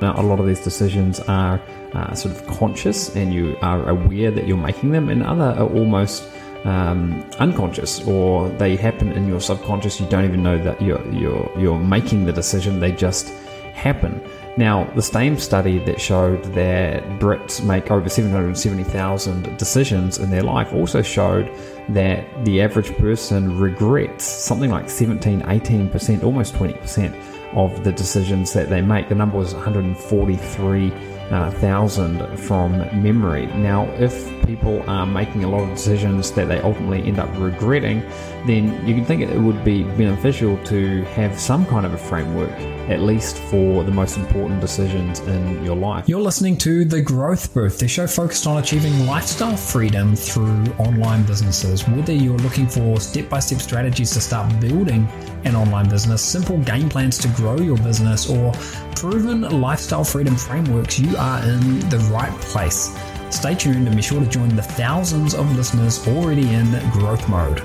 Now, a lot of these decisions are uh, sort of conscious and you are aware that you're making them, and other are almost um, unconscious or they happen in your subconscious. You don't even know that you're, you're, you're making the decision, they just happen. Now, the same study that showed that Brits make over 770,000 decisions in their life also showed that the average person regrets something like 17, 18%, almost 20% of the decisions that they make. The number was 143 uh, thousand from memory. Now, if people are making a lot of decisions that they ultimately end up regretting, then you can think it would be beneficial to have some kind of a framework, at least for the most important decisions in your life. You're listening to The Growth Booth, the show focused on achieving lifestyle freedom through online businesses. Whether you're looking for step by step strategies to start building an online business, simple game plans to grow your business, or proven lifestyle freedom frameworks, you are in the right place. Stay tuned and be sure to join the thousands of listeners already in growth mode.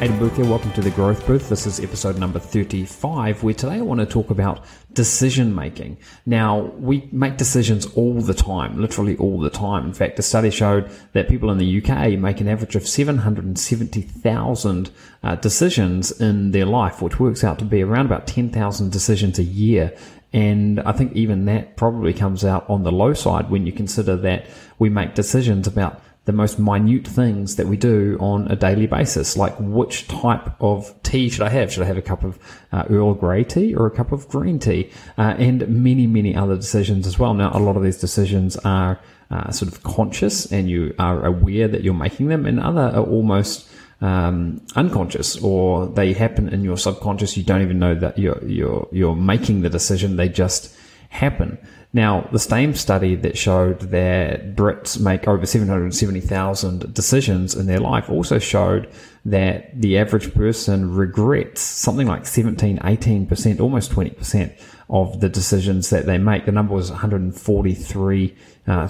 Burke here, welcome to the Growth Booth. This is episode number 35, where today I want to talk about decision making. Now, we make decisions all the time, literally all the time. In fact, a study showed that people in the UK make an average of 770,000 uh, decisions in their life, which works out to be around about 10,000 decisions a year. And I think even that probably comes out on the low side when you consider that we make decisions about the most minute things that we do on a daily basis, like which type of tea should I have? Should I have a cup of uh, Earl Grey tea or a cup of green tea? Uh, and many, many other decisions as well. Now, a lot of these decisions are uh, sort of conscious and you are aware that you're making them, and other are almost um, unconscious or they happen in your subconscious. You don't even know that you're, you're, you're making the decision. They just happen. Now, the same study that showed that Brits make over 770,000 decisions in their life also showed that the average person regrets something like 17, 18%, almost 20% of the decisions that they make. The number was 143 uh,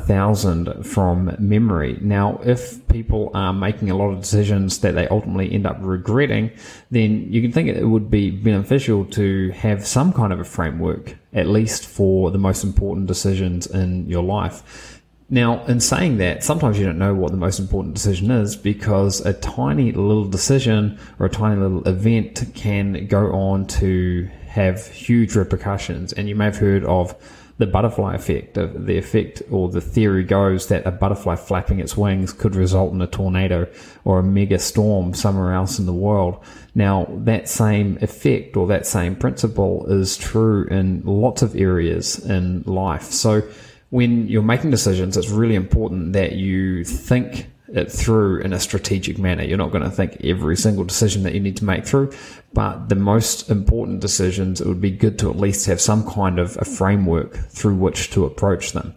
from memory. Now, if people are making a lot of decisions that they ultimately end up regretting, then you can think it would be beneficial to have some kind of a framework, at least for the most important decisions in your life. Now, in saying that, sometimes you don't know what the most important decision is because a tiny little decision or a tiny little event can go on to have huge repercussions. And you may have heard of the butterfly effect. The effect or the theory goes that a butterfly flapping its wings could result in a tornado or a mega storm somewhere else in the world. Now, that same effect or that same principle is true in lots of areas in life. So, when you're making decisions, it's really important that you think it through in a strategic manner. You're not going to think every single decision that you need to make through, but the most important decisions, it would be good to at least have some kind of a framework through which to approach them.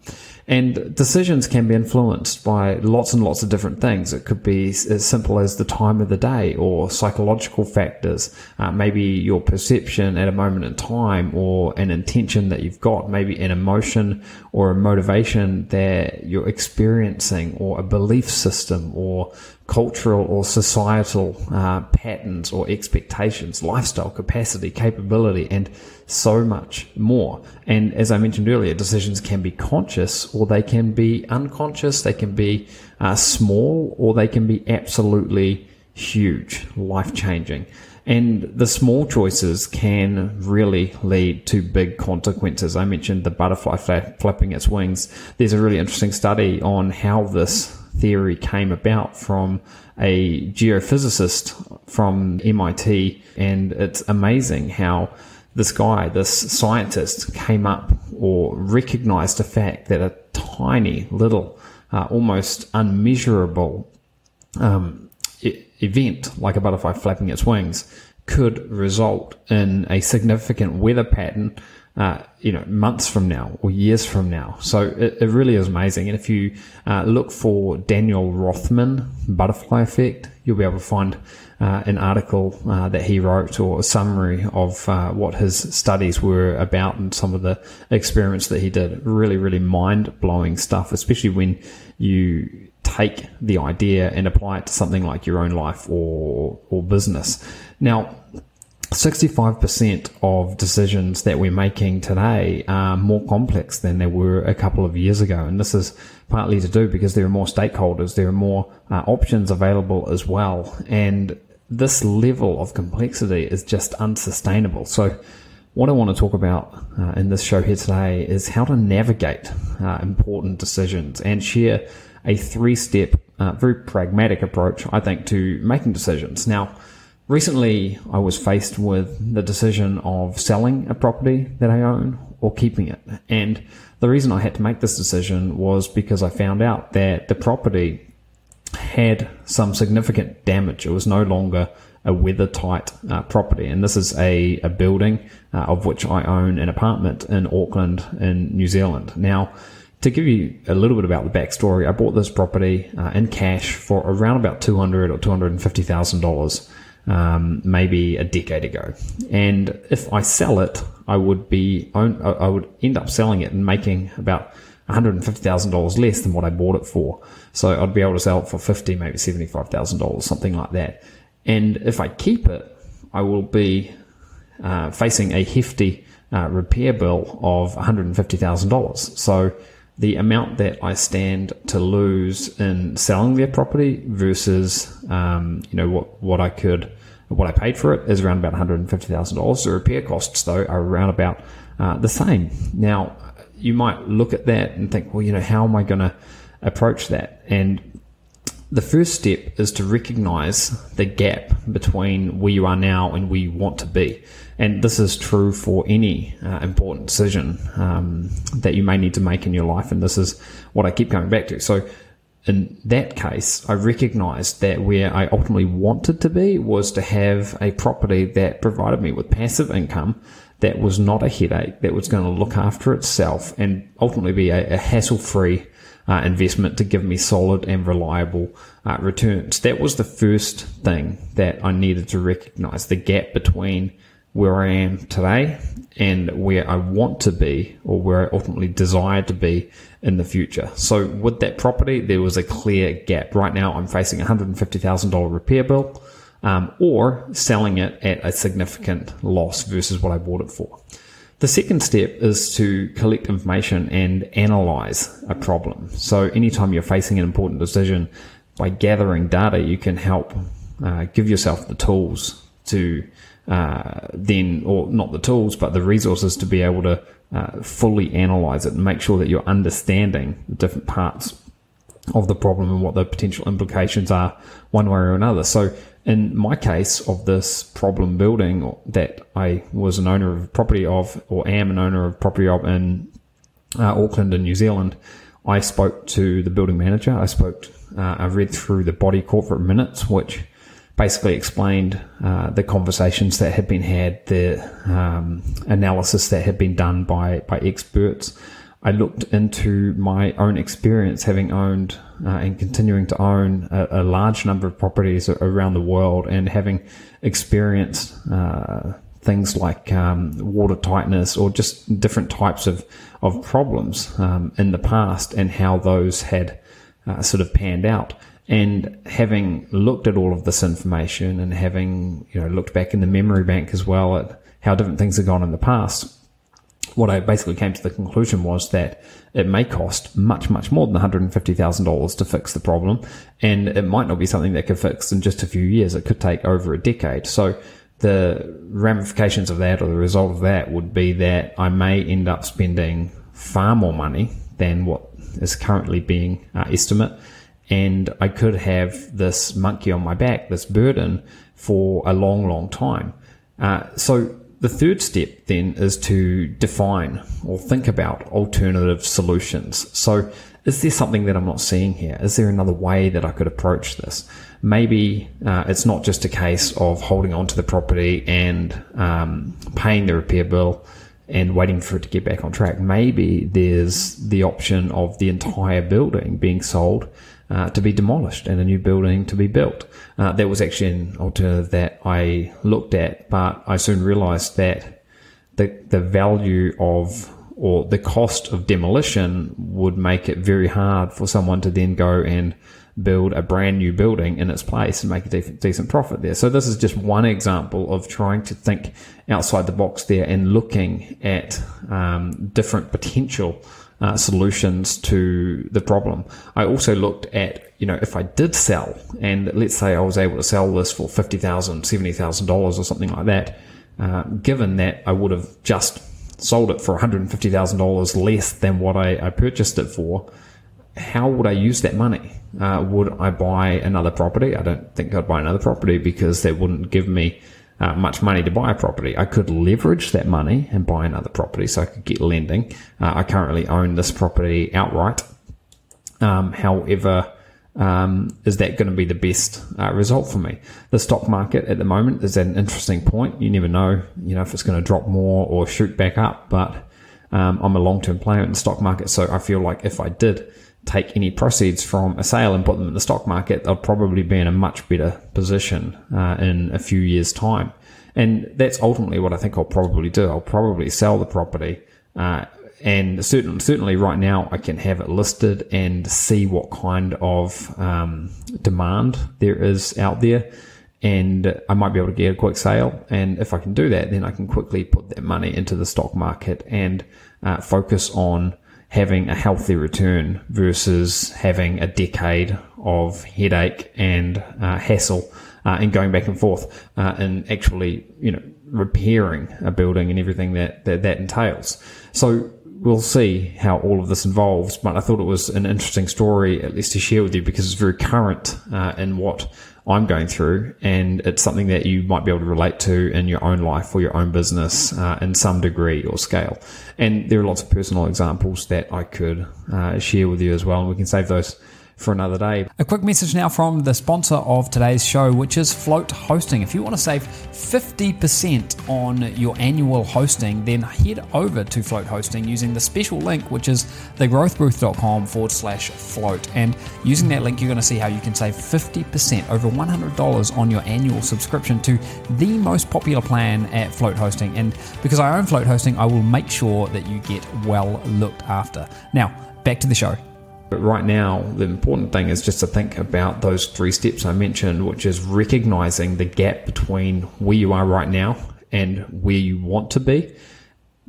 And decisions can be influenced by lots and lots of different things. It could be as simple as the time of the day or psychological factors, uh, maybe your perception at a moment in time or an intention that you've got, maybe an emotion or a motivation that you're experiencing or a belief system or cultural or societal uh, patterns or expectations, lifestyle capacity, capability, and so much more. And as I mentioned earlier, decisions can be conscious or they can be unconscious, they can be uh, small or they can be absolutely huge, life changing. And the small choices can really lead to big consequences. I mentioned the butterfly flapping its wings. There's a really interesting study on how this theory came about from a geophysicist from MIT. And it's amazing how this guy, this scientist, came up or recognized the fact that a tiny little, uh, almost unmeasurable um, e- event like a butterfly flapping its wings could result in a significant weather pattern uh, you know, months from now or years from now. So it, it really is amazing. And if you uh, look for Daniel Rothman butterfly effect, you'll be able to find uh, an article uh, that he wrote or a summary of uh, what his studies were about and some of the experiments that he did. Really, really mind blowing stuff, especially when you take the idea and apply it to something like your own life or or business. Now, 65% of decisions that we're making today are more complex than they were a couple of years ago. And this is partly to do because there are more stakeholders, there are more uh, options available as well. And this level of complexity is just unsustainable. So, what I want to talk about uh, in this show here today is how to navigate uh, important decisions and share a three step, uh, very pragmatic approach, I think, to making decisions. Now, Recently, I was faced with the decision of selling a property that I own or keeping it. And the reason I had to make this decision was because I found out that the property had some significant damage. It was no longer a weather tight uh, property. And this is a, a building uh, of which I own an apartment in Auckland in New Zealand. Now, to give you a little bit about the backstory, I bought this property uh, in cash for around about 200 or $250,000 um, maybe a decade ago. And if I sell it, I would be I would end up selling it and making about $150,000 less than what I bought it for. So I'd be able to sell it for 50, maybe $75,000, something like that. And if I keep it, I will be uh, facing a hefty uh, repair bill of $150,000. So the amount that I stand to lose in selling their property versus, um, you know, what, what I could, what I paid for it is around about $150,000. The repair costs, though, are around about uh, the same. Now, you might look at that and think, well, you know, how am I going to approach that? And the first step is to recognize the gap between where you are now and where you want to be. And this is true for any uh, important decision um, that you may need to make in your life. And this is what I keep coming back to. So, in that case, I recognized that where I ultimately wanted to be was to have a property that provided me with passive income that was not a headache, that was going to look after itself and ultimately be a, a hassle free uh, investment to give me solid and reliable uh, returns. That was the first thing that I needed to recognize the gap between where I am today and where I want to be or where I ultimately desire to be in the future. So with that property, there was a clear gap. Right now, I'm facing a $150,000 repair bill. Um, or selling it at a significant loss versus what I bought it for. The second step is to collect information and analyze a problem. So anytime you're facing an important decision, by gathering data, you can help uh, give yourself the tools to uh, then, or not the tools, but the resources to be able to uh, fully analyze it and make sure that you're understanding the different parts of the problem and what the potential implications are one way or another. So in my case of this problem building that I was an owner of property of, or am an owner of property of in uh, Auckland and New Zealand, I spoke to the building manager. I spoke, uh, I read through the body corporate minutes, which basically explained uh, the conversations that had been had, the um, analysis that had been done by by experts. I looked into my own experience, having owned uh, and continuing to own a, a, large number of properties around the world, and having experienced uh, things like um, water tightness or just different types of of problems um, in the past, and how those had uh, sort of panned out. And having looked at all of this information, and having you know looked back in the memory bank as well at how different things have gone in the past, what I basically came to the conclusion was that it may cost much, much more than $150,000 to fix the problem. And it might not be something that could fix in just a few years. It could take over a decade. So the ramifications of that or the result of that would be that I may end up spending far more money than what is currently being uh, estimate. And I could have this monkey on my back, this burden for a long, long time. Uh, so the third step then is to define or think about alternative solutions. So, is there something that I'm not seeing here? Is there another way that I could approach this? Maybe uh, it's not just a case of holding on to the property and um, paying the repair bill and waiting for it to get back on track. Maybe there's the option of the entire building being sold uh, to be demolished and a new building to be built. Uh, that was actually an alternative that I looked at, but I soon realized that the, the value of or the cost of demolition would make it very hard for someone to then go and build a brand new building in its place and make a de- decent profit there. So this is just one example of trying to think outside the box there and looking at um, different potential uh, solutions to the problem. I also looked at, you know, if I did sell and let's say I was able to sell this for $50,000, $70,000 or something like that, uh, given that I would have just sold it for $150,000 less than what I, I, purchased it for, how would I use that money? Uh, would I buy another property? I don't think I'd buy another property because that wouldn't give me uh, much money to buy a property. I could leverage that money and buy another property so I could get lending. Uh, I currently own this property outright. Um, however, um, is that going to be the best uh, result for me? The stock market at the moment is an interesting point. You never know, you know, if it's going to drop more or shoot back up. But um, I'm a long-term player in the stock market, so I feel like if I did take any proceeds from a sale and put them in the stock market, I'll probably be in a much better position uh, in a few years' time. And that's ultimately what I think I'll probably do. I'll probably sell the property. Uh, and certainly, certainly right now I can have it listed and see what kind of um, demand there is out there. And I might be able to get a quick sale. And if I can do that, then I can quickly put that money into the stock market and uh, focus on having a healthy return versus having a decade of headache and uh, hassle uh, and going back and forth uh, and actually, you know, repairing a building and everything that, that that entails. So we'll see how all of this involves, but I thought it was an interesting story, at least to share with you, because it's very current uh, in what I'm going through, and it's something that you might be able to relate to in your own life or your own business uh, in some degree or scale. And there are lots of personal examples that I could uh, share with you as well, and we can save those for another day. A quick message now from the sponsor of today's show, which is Float Hosting. If you want to save 50% on your annual hosting, then head over to Float Hosting using the special link, which is thegrowthbooth.com forward slash float. And using that link, you're going to see how you can save 50%, over $100 on your annual subscription to the most popular plan at Float Hosting. And because I own Float Hosting, I will make sure that you get well looked after. Now, back to the show. But right now, the important thing is just to think about those three steps I mentioned, which is recognizing the gap between where you are right now and where you want to be,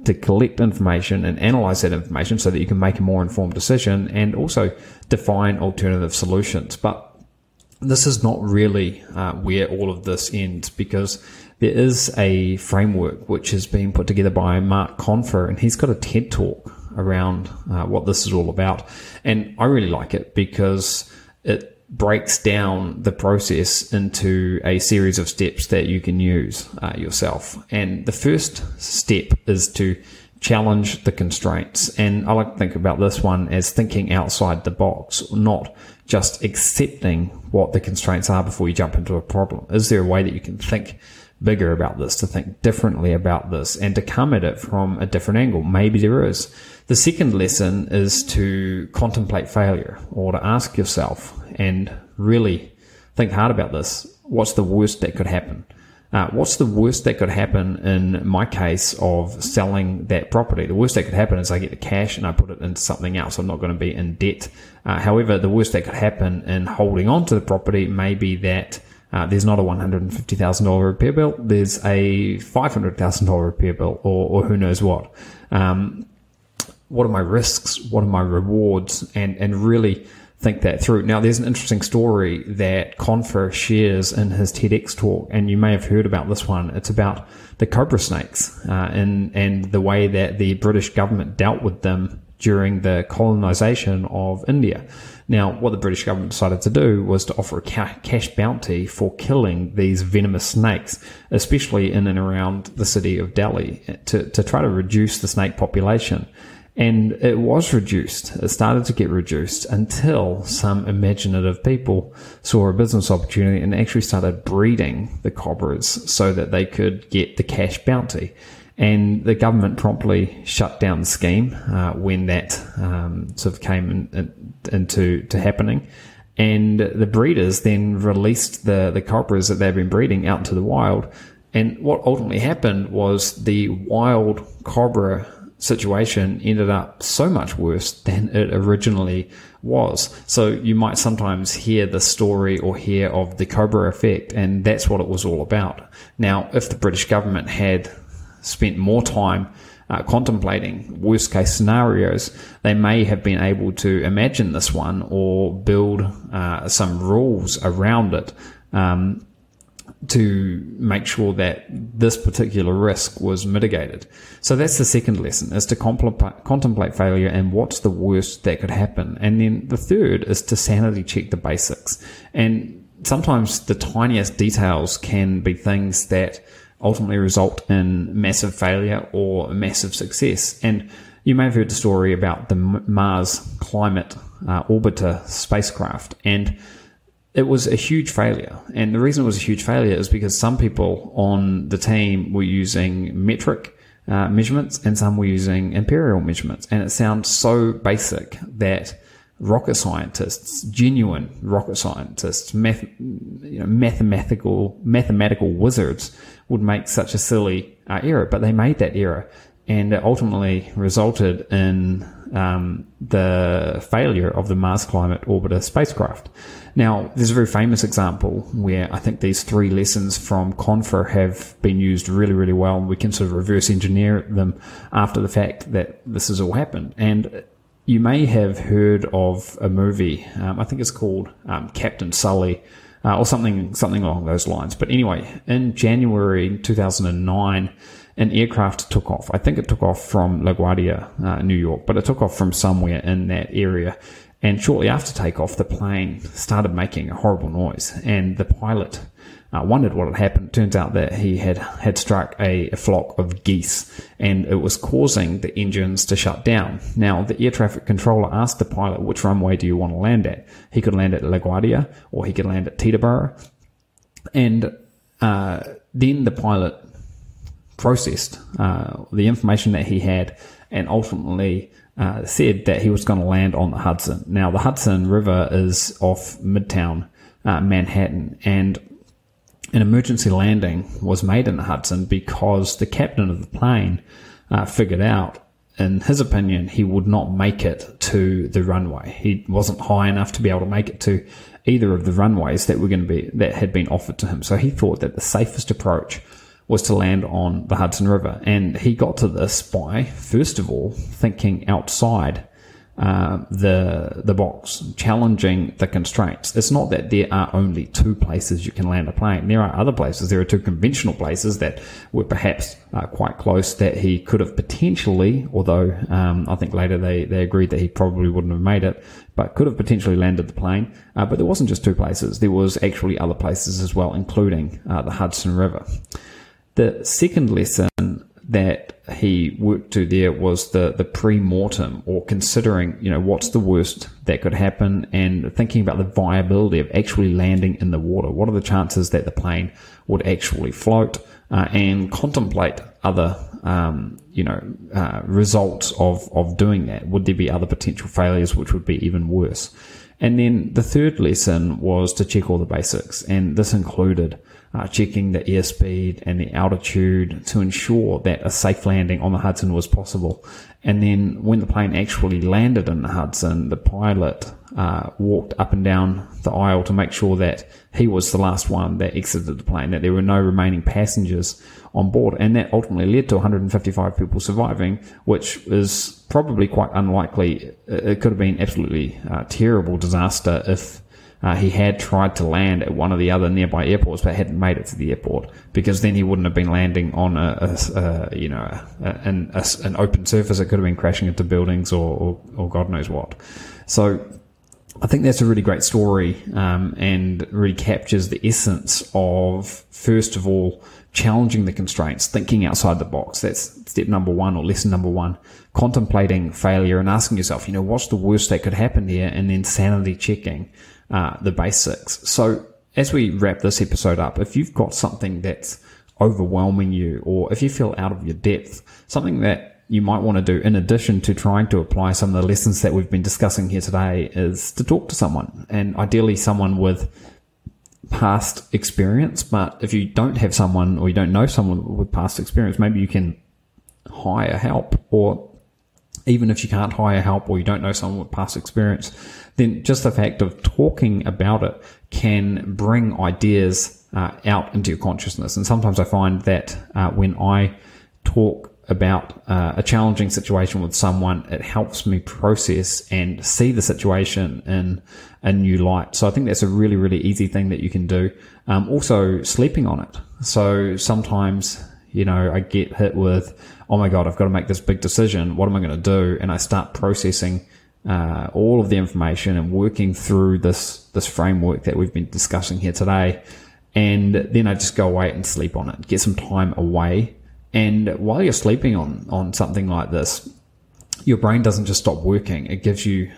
to collect information and analyze that information so that you can make a more informed decision and also define alternative solutions. But this is not really uh, where all of this ends because there is a framework which has been put together by Mark Confer and he's got a TED talk around uh, what this is all about. And I really like it because it breaks down the process into a series of steps that you can use uh, yourself. And the first step is to challenge the constraints. And I like to think about this one as thinking outside the box, not just accepting what the constraints are before you jump into a problem. Is there a way that you can think bigger about this, to think differently about this, and to come at it from a different angle? Maybe there is. The second lesson is to contemplate failure or to ask yourself and really think hard about this. What's the worst that could happen? Uh, what's the worst that could happen in my case of selling that property? The worst that could happen is I get the cash and I put it into something else. I'm not going to be in debt. Uh, however, the worst that could happen in holding on to the property may be that uh, there's not a $150,000 repair bill. There's a $500,000 repair bill or, or who knows what. Um, what are my risks? What are my rewards? And, and really think that through. Now, there's an interesting story that Confer shares in his TEDx talk, and you may have heard about this one. It's about the cobra snakes uh, and, and the way that the British government dealt with them during the colonization of India. Now, what the British government decided to do was to offer a cash bounty for killing these venomous snakes, especially in and around the city of Delhi, to, to try to reduce the snake population. And it was reduced. It started to get reduced until some imaginative people saw a business opportunity and actually started breeding the cobras so that they could get the cash bounty. And the government promptly shut down the scheme uh, when that um, sort of came in, in, into to happening. And the breeders then released the, the cobras that they've been breeding out into the wild. And what ultimately happened was the wild cobra situation ended up so much worse than it originally was. So you might sometimes hear the story or hear of the Cobra effect, and that's what it was all about. Now, if the British government had spent more time uh, contemplating worst case scenarios, they may have been able to imagine this one or build uh, some rules around it. Um, to make sure that this particular risk was mitigated. So that's the second lesson is to contemplate failure and what's the worst that could happen. And then the third is to sanity check the basics. And sometimes the tiniest details can be things that ultimately result in massive failure or massive success. And you may have heard the story about the Mars Climate uh, Orbiter spacecraft and it was a huge failure. And the reason it was a huge failure is because some people on the team were using metric uh, measurements and some were using imperial measurements. And it sounds so basic that rocket scientists, genuine rocket scientists, math, you know, mathematical, mathematical wizards would make such a silly uh, error, but they made that error and it ultimately resulted in um, the failure of the Mars Climate Orbiter spacecraft. Now, there's a very famous example where I think these three lessons from Confer have been used really, really well, and we can sort of reverse engineer them after the fact that this has all happened. And you may have heard of a movie, um, I think it's called um, Captain Sully. Uh, or something something along those lines. But anyway, in January 2009, an aircraft took off. I think it took off from LaGuardia, uh, New York, but it took off from somewhere in that area. And shortly after takeoff, the plane started making a horrible noise, and the pilot uh, wondered what had happened. Turns out that he had had struck a, a, flock of geese, and it was causing the engines to shut down. Now, the air traffic controller asked the pilot, "Which runway do you want to land at?" He could land at LaGuardia, or he could land at Teterboro, and uh, then the pilot processed uh, the information that he had, and ultimately uh, said that he was going to land on the Hudson. Now, the Hudson River is off Midtown uh, Manhattan, and an emergency landing was made in the Hudson because the captain of the plane uh, figured out, in his opinion, he would not make it to the runway. He wasn't high enough to be able to make it to either of the runways that were going to be that had been offered to him. So he thought that the safest approach was to land on the Hudson River. And he got to this by, first of all, thinking outside uh, the the box, challenging the constraints. It's not that there are only two places you can land a plane. There are other places. There are two conventional places that were perhaps uh, quite close that he could have potentially, although um, I think later they, they agreed that he probably wouldn't have made it, but could have potentially landed the plane. Uh, but there wasn't just two places. There was actually other places as well, including uh, the Hudson River. The second lesson that he worked to there was the, the pre-mortem or considering, you know, what's the worst that could happen and thinking about the viability of actually landing in the water. What are the chances that the plane would actually float uh, and contemplate other, um, you know, uh, results of, of doing that? Would there be other potential failures which would be even worse? And then the third lesson was to check all the basics and this included uh, checking the airspeed and the altitude to ensure that a safe landing on the Hudson was possible. And then when the plane actually landed in the Hudson, the pilot uh, walked up and down the aisle to make sure that he was the last one that exited the plane, that there were no remaining passengers on board. And that ultimately led to 155 people surviving, which is probably quite unlikely. It could have been absolutely uh, terrible disaster if uh, he had tried to land at one of the other nearby airports, but hadn't made it to the airport because then he wouldn't have been landing on a, a, a you know a, an, an open surface. It could have been crashing into buildings or, or, or God knows what. So I think that's a really great story um, and really captures the essence of first of all challenging the constraints, thinking outside the box. That's step number one or lesson number one. Contemplating failure and asking yourself, you know, what's the worst that could happen here, and then sanity checking uh, the basics. So as we wrap this episode up, if you've got something that's overwhelming you, or if you feel out of your depth, something that you might want to do in addition to trying to apply some of the lessons that we've been discussing here today is to talk to someone and ideally someone with past experience. But if you don't have someone or you don't know someone with past experience, maybe you can hire help or even if you can't hire help or you don't know someone with past experience, then just the fact of talking about it can bring ideas uh, out into your consciousness. And sometimes I find that uh, when I talk about uh, a challenging situation with someone, it helps me process and see the situation in a new light. So I think that's a really, really easy thing that you can do. Um, also, sleeping on it. So sometimes, you know, I get hit with, oh my God, I've got to make this big decision. What am I going to do? And I start processing uh, all of the information and working through this this framework that we've been discussing here today. And then I just go away and sleep on it, get some time away and while you're sleeping on, on something like this, your brain doesn't just stop working. It gives you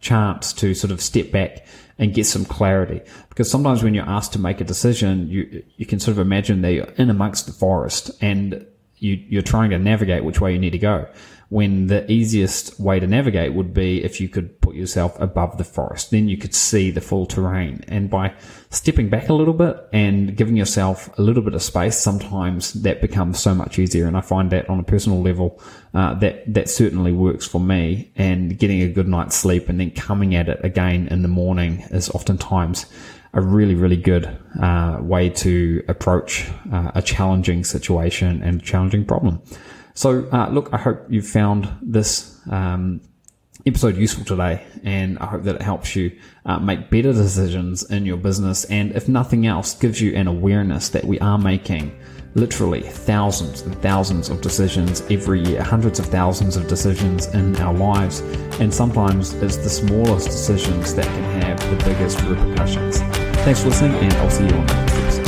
chance to sort of step back and get some clarity. Because sometimes when you're asked to make a decision, you, you can sort of imagine that you're in amongst the forest and you, you're trying to navigate which way you need to go when the easiest way to navigate would be if you could put yourself above the forest. Then you could see the full terrain. And by stepping back a little bit and giving yourself a little bit of space, sometimes that becomes so much easier. And I find that on a personal level, uh, that, that certainly works for me. And getting a good night's sleep and then coming at it again in the morning is oftentimes a really, really good uh, way to approach uh, a challenging situation and challenging problem. So, uh, look, I hope you found this um, episode useful today, and I hope that it helps you uh, make better decisions in your business, and if nothing else, gives you an awareness that we are making literally thousands and thousands of decisions every year, hundreds of thousands of decisions in our lives, and sometimes it's the smallest decisions that can have the biggest repercussions. Thanks for listening, and I'll see you on the next episode.